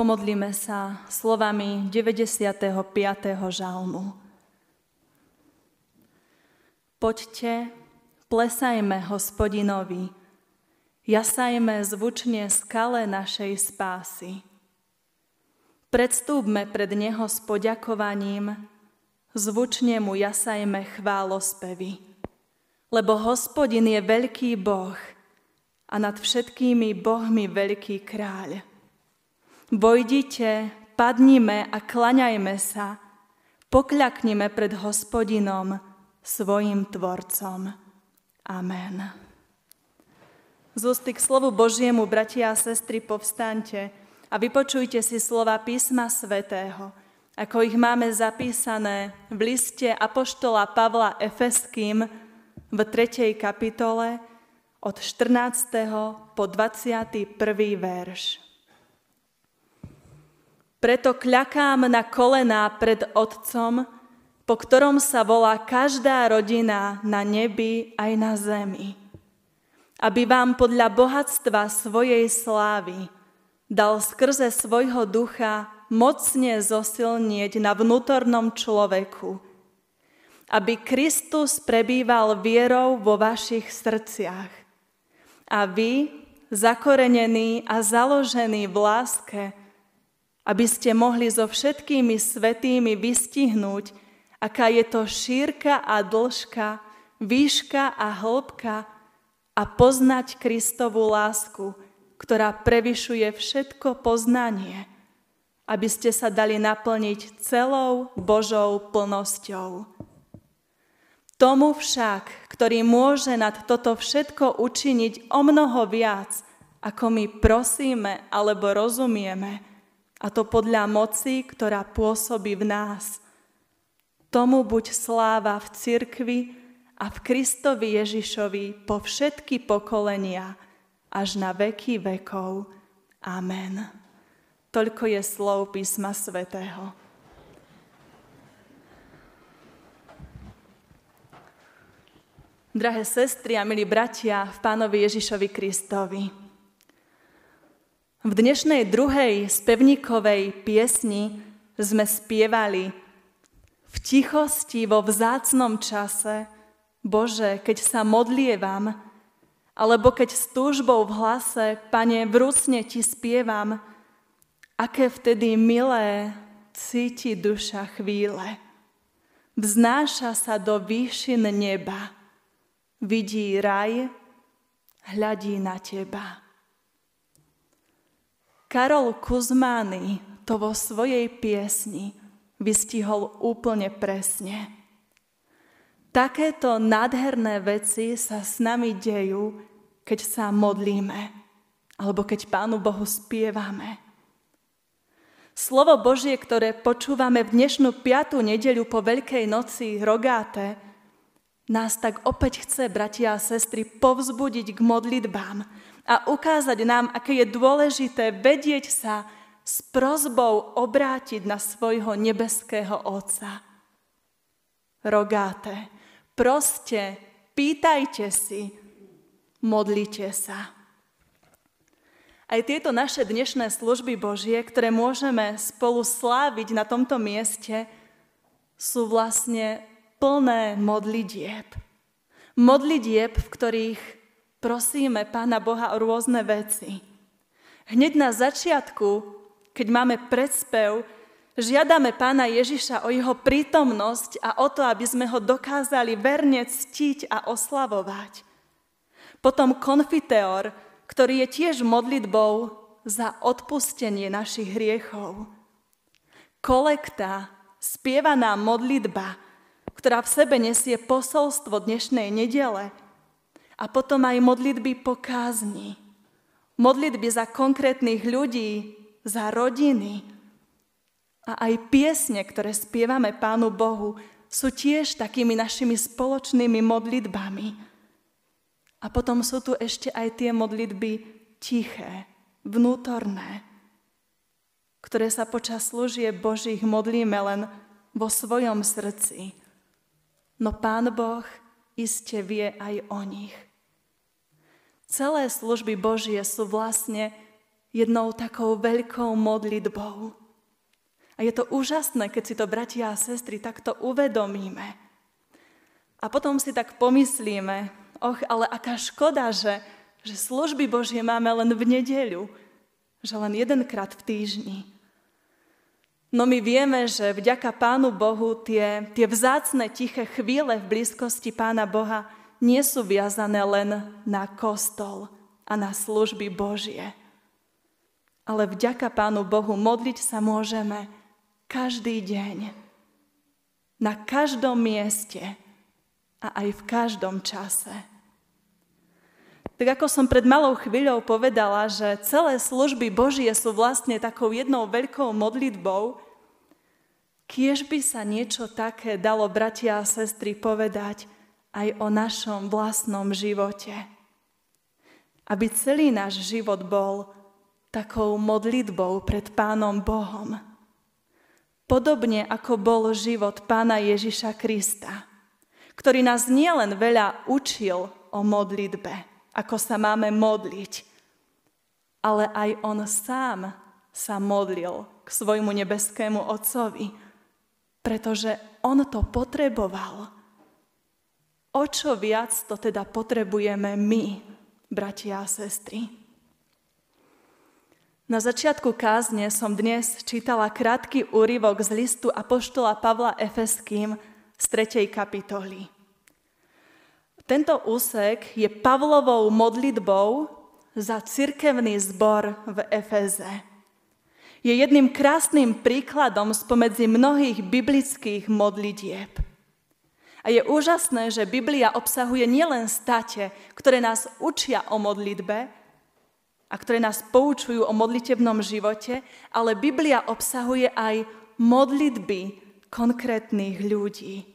Pomodlíme sa slovami 95. žalmu. Poďte, plesajme hospodinovi, jasajme zvučne skale našej spásy. Predstúpme pred Neho s poďakovaním, zvučne Mu jasajme chválospevy. Lebo hospodin je veľký Boh a nad všetkými bohmi veľký kráľ. Vojdite, padnime a klaňajme sa, pokľaknime pred hospodinom, svojim Tvorcom. Amen. Z k slovu Božiemu, bratia a sestry, povstaňte a vypočujte si slova písma svätého, ako ich máme zapísané v liste Apoštola Pavla Efeským v 3. kapitole od 14. po 21. verš. Preto kľakám na kolená pred Otcom, po ktorom sa volá každá rodina na nebi aj na zemi. Aby vám podľa bohatstva svojej slávy dal skrze svojho ducha mocne zosilnieť na vnútornom človeku, aby Kristus prebýval vierou vo vašich srdciach. A vy, zakorenení a založení v láske, aby ste mohli so všetkými svetými vystihnúť aká je to šírka a dĺžka, výška a hĺbka a poznať Kristovú lásku, ktorá prevyšuje všetko poznanie, aby ste sa dali naplniť celou Božou plnosťou. Tomu však, ktorý môže nad toto všetko učiniť o mnoho viac, ako my prosíme alebo rozumieme, a to podľa moci, ktorá pôsobí v nás – Tomu buď sláva v cirkvi a v Kristovi Ježišovi po všetky pokolenia až na veky vekov. Amen. Toľko je slov písma svätého. Drahé sestry a milí bratia v Pánovi Ježišovi Kristovi. V dnešnej druhej spevníkovej piesni sme spievali v tichosti, vo vzácnom čase, Bože, keď sa modlievam, alebo keď s túžbou v hlase, Pane, vrúcne Ti spievam, aké vtedy milé cíti duša chvíle. Vznáša sa do výšin neba, vidí raj, hľadí na Teba. Karol Kuzmány to vo svojej piesni vystihol úplne presne. Takéto nádherné veci sa s nami dejú, keď sa modlíme alebo keď Pánu Bohu spievame. Slovo Božie, ktoré počúvame v dnešnú piatú nedeľu po Veľkej noci rogáte, nás tak opäť chce, bratia a sestry, povzbudiť k modlitbám a ukázať nám, aké je dôležité vedieť sa, s prozbou obrátiť na svojho nebeského Otca. Rogáte, proste, pýtajte si, modlite sa. Aj tieto naše dnešné služby Božie, ktoré môžeme spolu sláviť na tomto mieste, sú vlastne plné modlitieb. Modlitieb, v ktorých prosíme Pána Boha o rôzne veci. Hneď na začiatku keď máme predspev, žiadame pána Ježiša o jeho prítomnosť a o to, aby sme ho dokázali verne ctiť a oslavovať. Potom konfiteor, ktorý je tiež modlitbou za odpustenie našich hriechov. Kolekta, spievaná modlitba, ktorá v sebe nesie posolstvo dnešnej nedele a potom aj modlitby po kázni. Modlitby za konkrétnych ľudí, za rodiny. A aj piesne, ktoré spievame Pánu Bohu, sú tiež takými našimi spoločnými modlitbami. A potom sú tu ešte aj tie modlitby tiché, vnútorné, ktoré sa počas služieb Božích modlíme len vo svojom srdci. No Pán Boh iste vie aj o nich. Celé služby Božie sú vlastne jednou takou veľkou modlitbou. A je to úžasné, keď si to bratia a sestry takto uvedomíme. A potom si tak pomyslíme, och, ale aká škoda, že, že služby Božie máme len v nedeľu, že len jedenkrát v týždni. No my vieme, že vďaka Pánu Bohu tie, tie vzácne tiché chvíle v blízkosti Pána Boha nie sú viazané len na kostol a na služby Božie. Ale vďaka Pánu Bohu modliť sa môžeme každý deň, na každom mieste a aj v každom čase. Tak ako som pred malou chvíľou povedala, že celé služby Božie sú vlastne takou jednou veľkou modlitbou, kiež by sa niečo také dalo, bratia a sestry, povedať aj o našom vlastnom živote. Aby celý náš život bol takou modlitbou pred Pánom Bohom. Podobne ako bol život pána Ježiša Krista, ktorý nás nielen veľa učil o modlitbe, ako sa máme modliť, ale aj on sám sa modlil k svojmu nebeskému Otcovi, pretože on to potreboval. O čo viac to teda potrebujeme my, bratia a sestry? Na začiatku kázne som dnes čítala krátky úryvok z listu Apoštola Pavla Efeským z 3. kapitoly. Tento úsek je Pavlovou modlitbou za cirkevný zbor v Efeze. Je jedným krásnym príkladom spomedzi mnohých biblických modlitieb. A je úžasné, že Biblia obsahuje nielen state, ktoré nás učia o modlitbe, a ktoré nás poučujú o modlitebnom živote, ale Biblia obsahuje aj modlitby konkrétnych ľudí.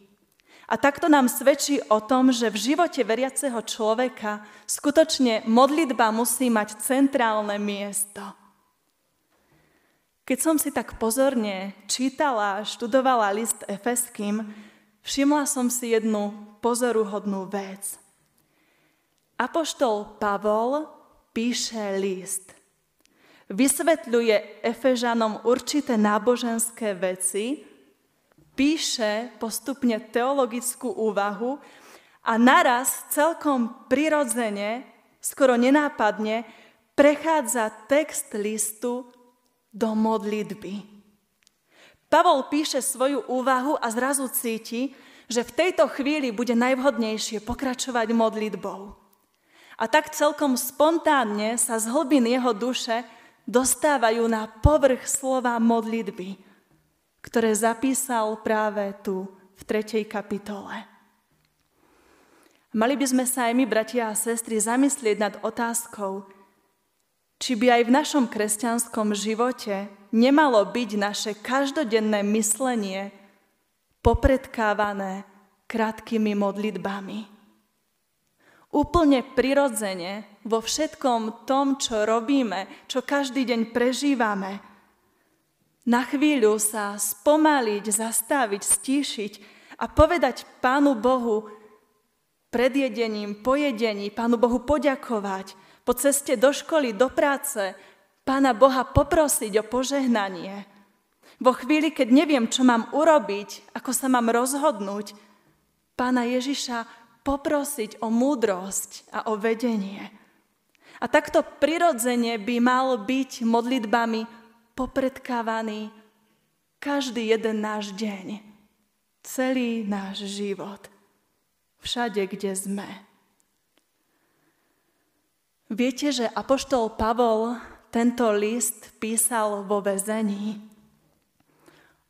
A takto nám svedčí o tom, že v živote veriaceho človeka skutočne modlitba musí mať centrálne miesto. Keď som si tak pozorne čítala a študovala list Efeským, všimla som si jednu pozoruhodnú vec. Apoštol Pavol píše list. Vysvetľuje Efežanom určité náboženské veci, píše postupne teologickú úvahu a naraz celkom prirodzene, skoro nenápadne, prechádza text listu do modlitby. Pavol píše svoju úvahu a zrazu cíti, že v tejto chvíli bude najvhodnejšie pokračovať modlitbou. A tak celkom spontánne sa z hlbin jeho duše dostávajú na povrch slova modlitby, ktoré zapísal práve tu v 3. kapitole. Mali by sme sa aj my, bratia a sestry, zamyslieť nad otázkou, či by aj v našom kresťanskom živote nemalo byť naše každodenné myslenie popredkávané krátkými modlitbami úplne prirodzene vo všetkom tom, čo robíme, čo každý deň prežívame. Na chvíľu sa spomaliť, zastaviť, stíšiť a povedať Pánu Bohu pred jedením, po jedení, Pánu Bohu poďakovať, po ceste do školy, do práce, Pána Boha poprosiť o požehnanie. Vo chvíli, keď neviem, čo mám urobiť, ako sa mám rozhodnúť, Pána Ježiša poprosiť o múdrosť a o vedenie. A takto prirodzene by mal byť modlitbami popredkávaný každý jeden náš deň, celý náš život, všade, kde sme. Viete, že Apoštol Pavol tento list písal vo väzení.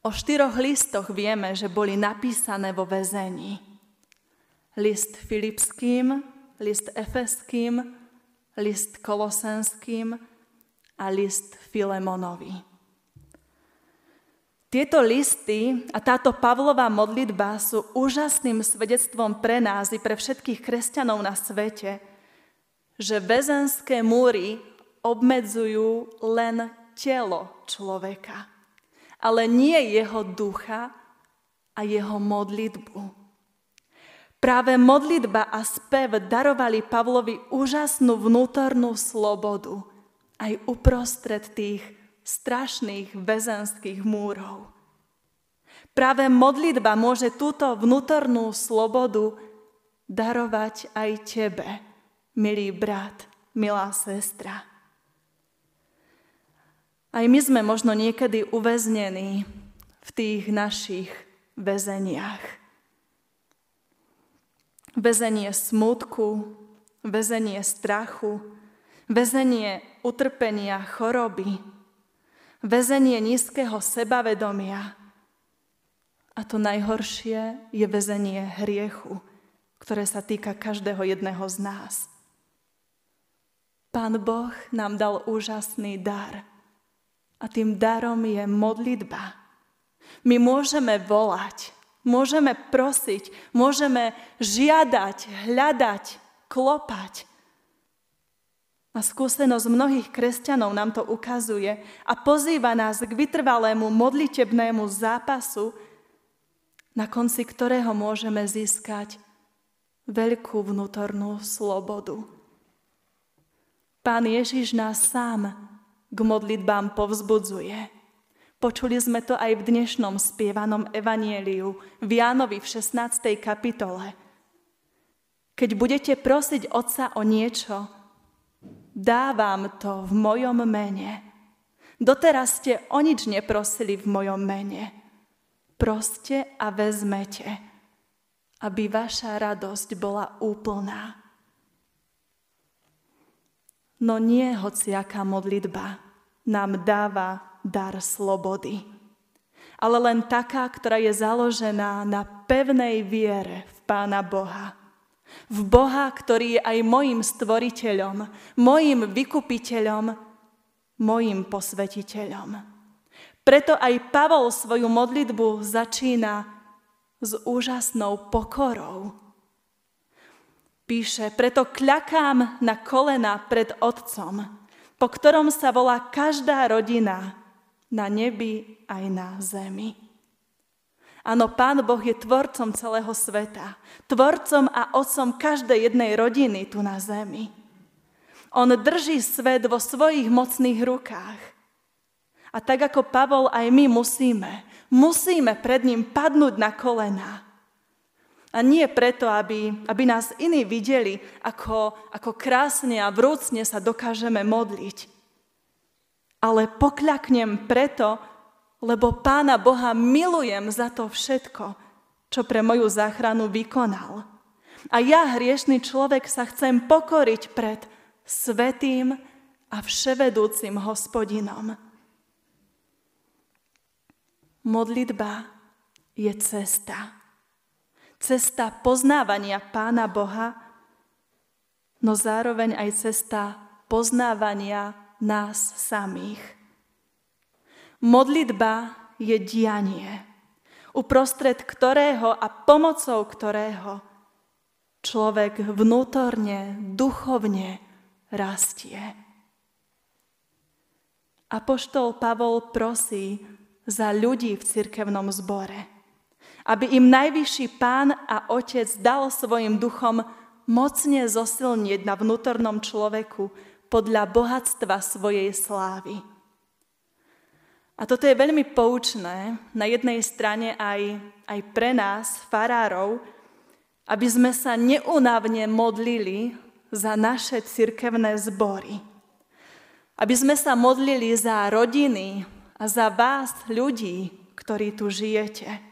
O štyroch listoch vieme, že boli napísané vo väzení list Filipským, list Efeským, list Kolosenským a list Filemonovi. Tieto listy a táto Pavlová modlitba sú úžasným svedectvom pre nás i pre všetkých kresťanov na svete, že väzenské múry obmedzujú len telo človeka, ale nie jeho ducha a jeho modlitbu. Práve modlitba a spev darovali Pavlovi úžasnú vnútornú slobodu aj uprostred tých strašných väzenských múrov. Práve modlitba môže túto vnútornú slobodu darovať aj tebe, milý brat, milá sestra. Aj my sme možno niekedy uväznení v tých našich väzeniach. Väzenie smutku, väzenie strachu, väzenie utrpenia, choroby, väzenie nízkeho sebavedomia. A to najhoršie je väzenie hriechu, ktoré sa týka každého jedného z nás. Pán Boh nám dal úžasný dar – a tým darom je modlitba. My môžeme volať, môžeme prosiť, môžeme žiadať, hľadať, klopať. A skúsenosť mnohých kresťanov nám to ukazuje a pozýva nás k vytrvalému modlitebnému zápasu, na konci ktorého môžeme získať veľkú vnútornú slobodu. Pán Ježiš nás sám k modlitbám povzbudzuje. Počuli sme to aj v dnešnom spievanom evanieliu v Jánovi v 16. kapitole. Keď budete prosiť Otca o niečo, dávam to v mojom mene. Doteraz ste o nič neprosili v mojom mene. Proste a vezmete, aby vaša radosť bola úplná. No nie hociaká modlitba nám dáva dar slobody, ale len taká, ktorá je založená na pevnej viere v Pána Boha. V Boha, ktorý je aj mojim stvoriteľom, mojim vykupiteľom, mojim posvetiteľom. Preto aj Pavol svoju modlitbu začína s úžasnou pokorou Píše, preto kľakám na kolena pred Otcom, po ktorom sa volá každá rodina na nebi aj na zemi. Áno, Pán Boh je tvorcom celého sveta, tvorcom a otcom každej jednej rodiny tu na zemi. On drží svet vo svojich mocných rukách. A tak ako Pavol, aj my musíme, musíme pred ním padnúť na kolená a nie preto, aby, aby nás iní videli, ako, ako krásne a vrúcne sa dokážeme modliť. Ale pokľaknem preto, lebo Pána Boha milujem za to všetko, čo pre moju záchranu vykonal. A ja, hriešný človek, sa chcem pokoriť pred svetým a vševedúcim hospodinom. Modlitba je cesta cesta poznávania Pána Boha, no zároveň aj cesta poznávania nás samých. Modlitba je dianie, uprostred ktorého a pomocou ktorého človek vnútorne, duchovne rastie. Apoštol Pavol prosí za ľudí v cirkevnom zbore – aby im najvyšší pán a otec dal svojim duchom mocne zosilnieť na vnútornom človeku podľa bohatstva svojej slávy. A toto je veľmi poučné na jednej strane aj, aj pre nás, farárov, aby sme sa neunavne modlili za naše cirkevné zbory. Aby sme sa modlili za rodiny a za vás, ľudí, ktorí tu žijete.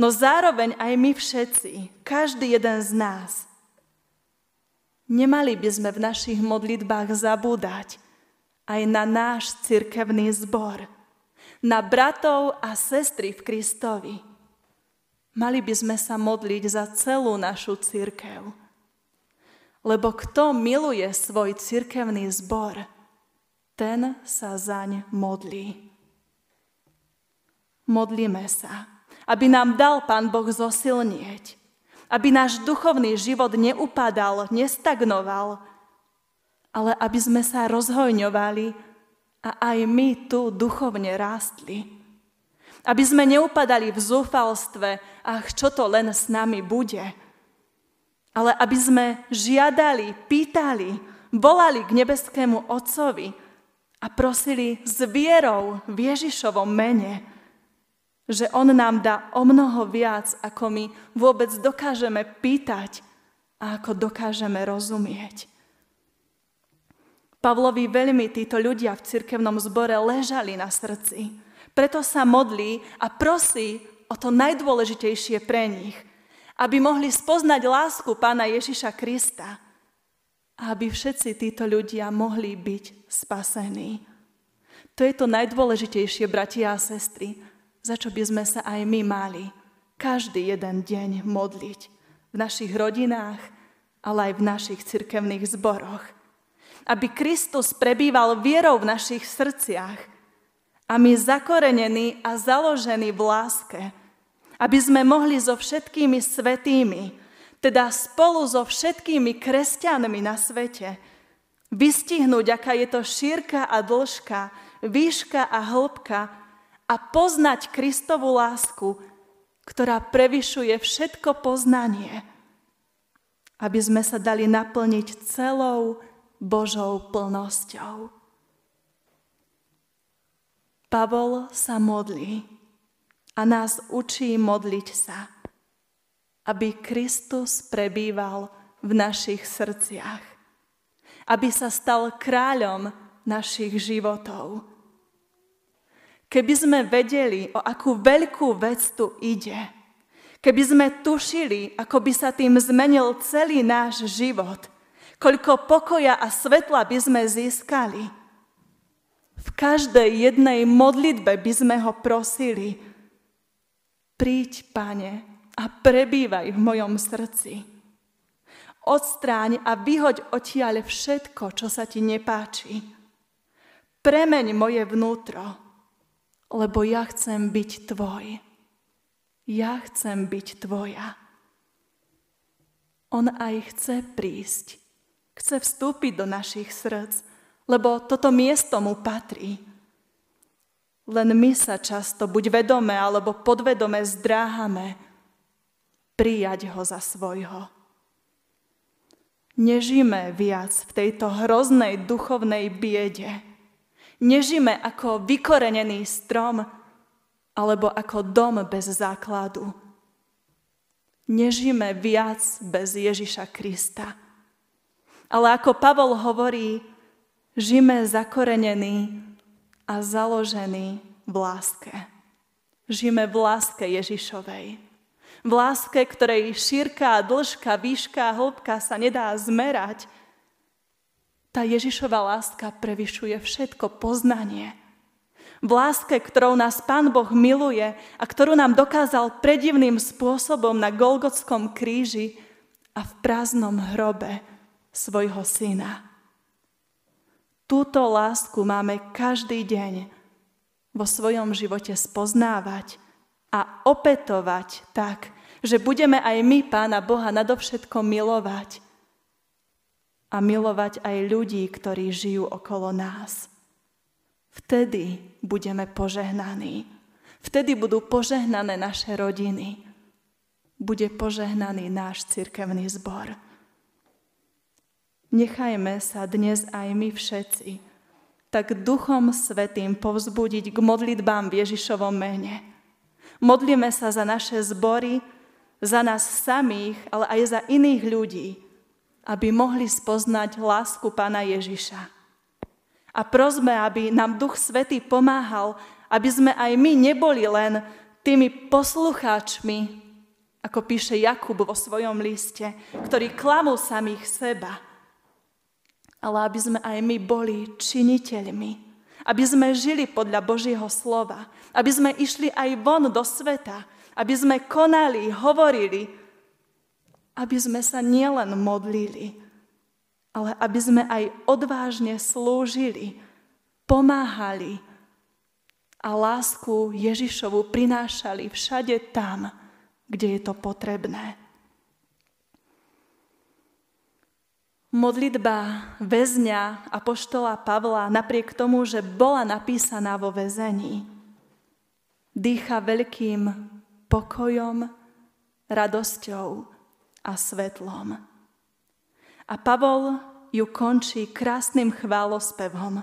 No zároveň aj my všetci, každý jeden z nás, nemali by sme v našich modlitbách zabúdať aj na náš cirkevný zbor, na bratov a sestry v Kristovi. Mali by sme sa modliť za celú našu cirkev. Lebo kto miluje svoj cirkevný zbor, ten sa zaň modlí. Modlíme sa aby nám dal Pán Boh zosilnieť, aby náš duchovný život neupadal, nestagnoval, ale aby sme sa rozhojňovali a aj my tu duchovne rástli. Aby sme neupadali v zúfalstve, ach, čo to len s nami bude. Ale aby sme žiadali, pýtali, volali k nebeskému Otcovi a prosili s vierou v Ježišovom mene, že On nám dá o mnoho viac, ako my vôbec dokážeme pýtať a ako dokážeme rozumieť. Pavlovi veľmi títo ľudia v cirkevnom zbore ležali na srdci. Preto sa modlí a prosí o to najdôležitejšie pre nich, aby mohli spoznať lásku pána Ježiša Krista a aby všetci títo ľudia mohli byť spasení. To je to najdôležitejšie, bratia a sestry, za čo by sme sa aj my mali každý jeden deň modliť v našich rodinách, ale aj v našich cirkevných zboroch. Aby Kristus prebýval vierou v našich srdciach a my zakorenení a založení v láske, aby sme mohli so všetkými svetými, teda spolu so všetkými kresťanmi na svete, vystihnúť, aká je to šírka a dĺžka, výška a hĺbka a poznať Kristovu lásku, ktorá prevyšuje všetko poznanie, aby sme sa dali naplniť celou Božou plnosťou. Pavol sa modlí a nás učí modliť sa, aby Kristus prebýval v našich srdciach, aby sa stal kráľom našich životov. Keby sme vedeli, o akú veľkú vec tu ide, keby sme tušili, ako by sa tým zmenil celý náš život, koľko pokoja a svetla by sme získali, v každej jednej modlitbe by sme ho prosili – Príď, Pane, a prebývaj v mojom srdci. Odstráň a vyhoď odtiaľ všetko, čo sa ti nepáči. Premeň moje vnútro, lebo ja chcem byť tvoj. Ja chcem byť tvoja. On aj chce prísť. Chce vstúpiť do našich srdc, lebo toto miesto mu patrí. Len my sa často, buď vedome alebo podvedome, zdráhame prijať ho za svojho. Nežíme viac v tejto hroznej duchovnej biede. Nežíme ako vykorenený strom alebo ako dom bez základu. Nežíme viac bez Ježiša Krista. Ale ako Pavol hovorí, žime zakorenení a založený v láske. Žijeme v láske Ježišovej. V láske, ktorej šírka, dĺžka, výška, hĺbka sa nedá zmerať. Tá Ježišova láska prevyšuje všetko poznanie. V láske, ktorou nás Pán Boh miluje a ktorú nám dokázal predivným spôsobom na Golgotskom kríži a v prázdnom hrobe svojho syna. Túto lásku máme každý deň vo svojom živote spoznávať a opetovať tak, že budeme aj my Pána Boha nadovšetko milovať a milovať aj ľudí, ktorí žijú okolo nás. Vtedy budeme požehnaní. Vtedy budú požehnané naše rodiny. Bude požehnaný náš cirkevný zbor. Nechajme sa dnes aj my všetci tak Duchom Svetým povzbudiť k modlitbám v Ježišovom mene. Modlíme sa za naše zbory, za nás samých, ale aj za iných ľudí, aby mohli spoznať lásku Pána Ježiša. A prosme, aby nám Duch Svetý pomáhal, aby sme aj my neboli len tými poslucháčmi, ako píše Jakub vo svojom liste, ktorí klamú samých seba, ale aby sme aj my boli činiteľmi. Aby sme žili podľa Božieho slova. Aby sme išli aj von do sveta. Aby sme konali, hovorili. Aby sme sa nielen modlili, ale aby sme aj odvážne slúžili, pomáhali a lásku Ježišovu prinášali všade tam, kde je to potrebné. Modlitba väzňa poštola Pavla napriek tomu, že bola napísaná vo väzení, dýcha veľkým pokojom, radosťou a svetlom. A Pavol ju končí krásnym chválospevom,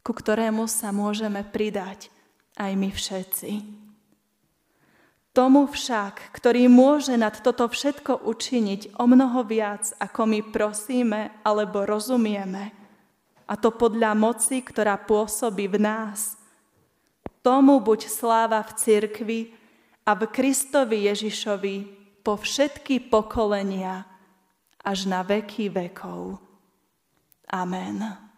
ku ktorému sa môžeme pridať aj my všetci. Tomu však, ktorý môže nad toto všetko učiniť o mnoho viac, ako my prosíme alebo rozumieme, a to podľa moci, ktorá pôsobí v nás, tomu buď sláva v cirkvi a v Kristovi Ježišovi po všetky pokolenia až na veky vekov. Amen.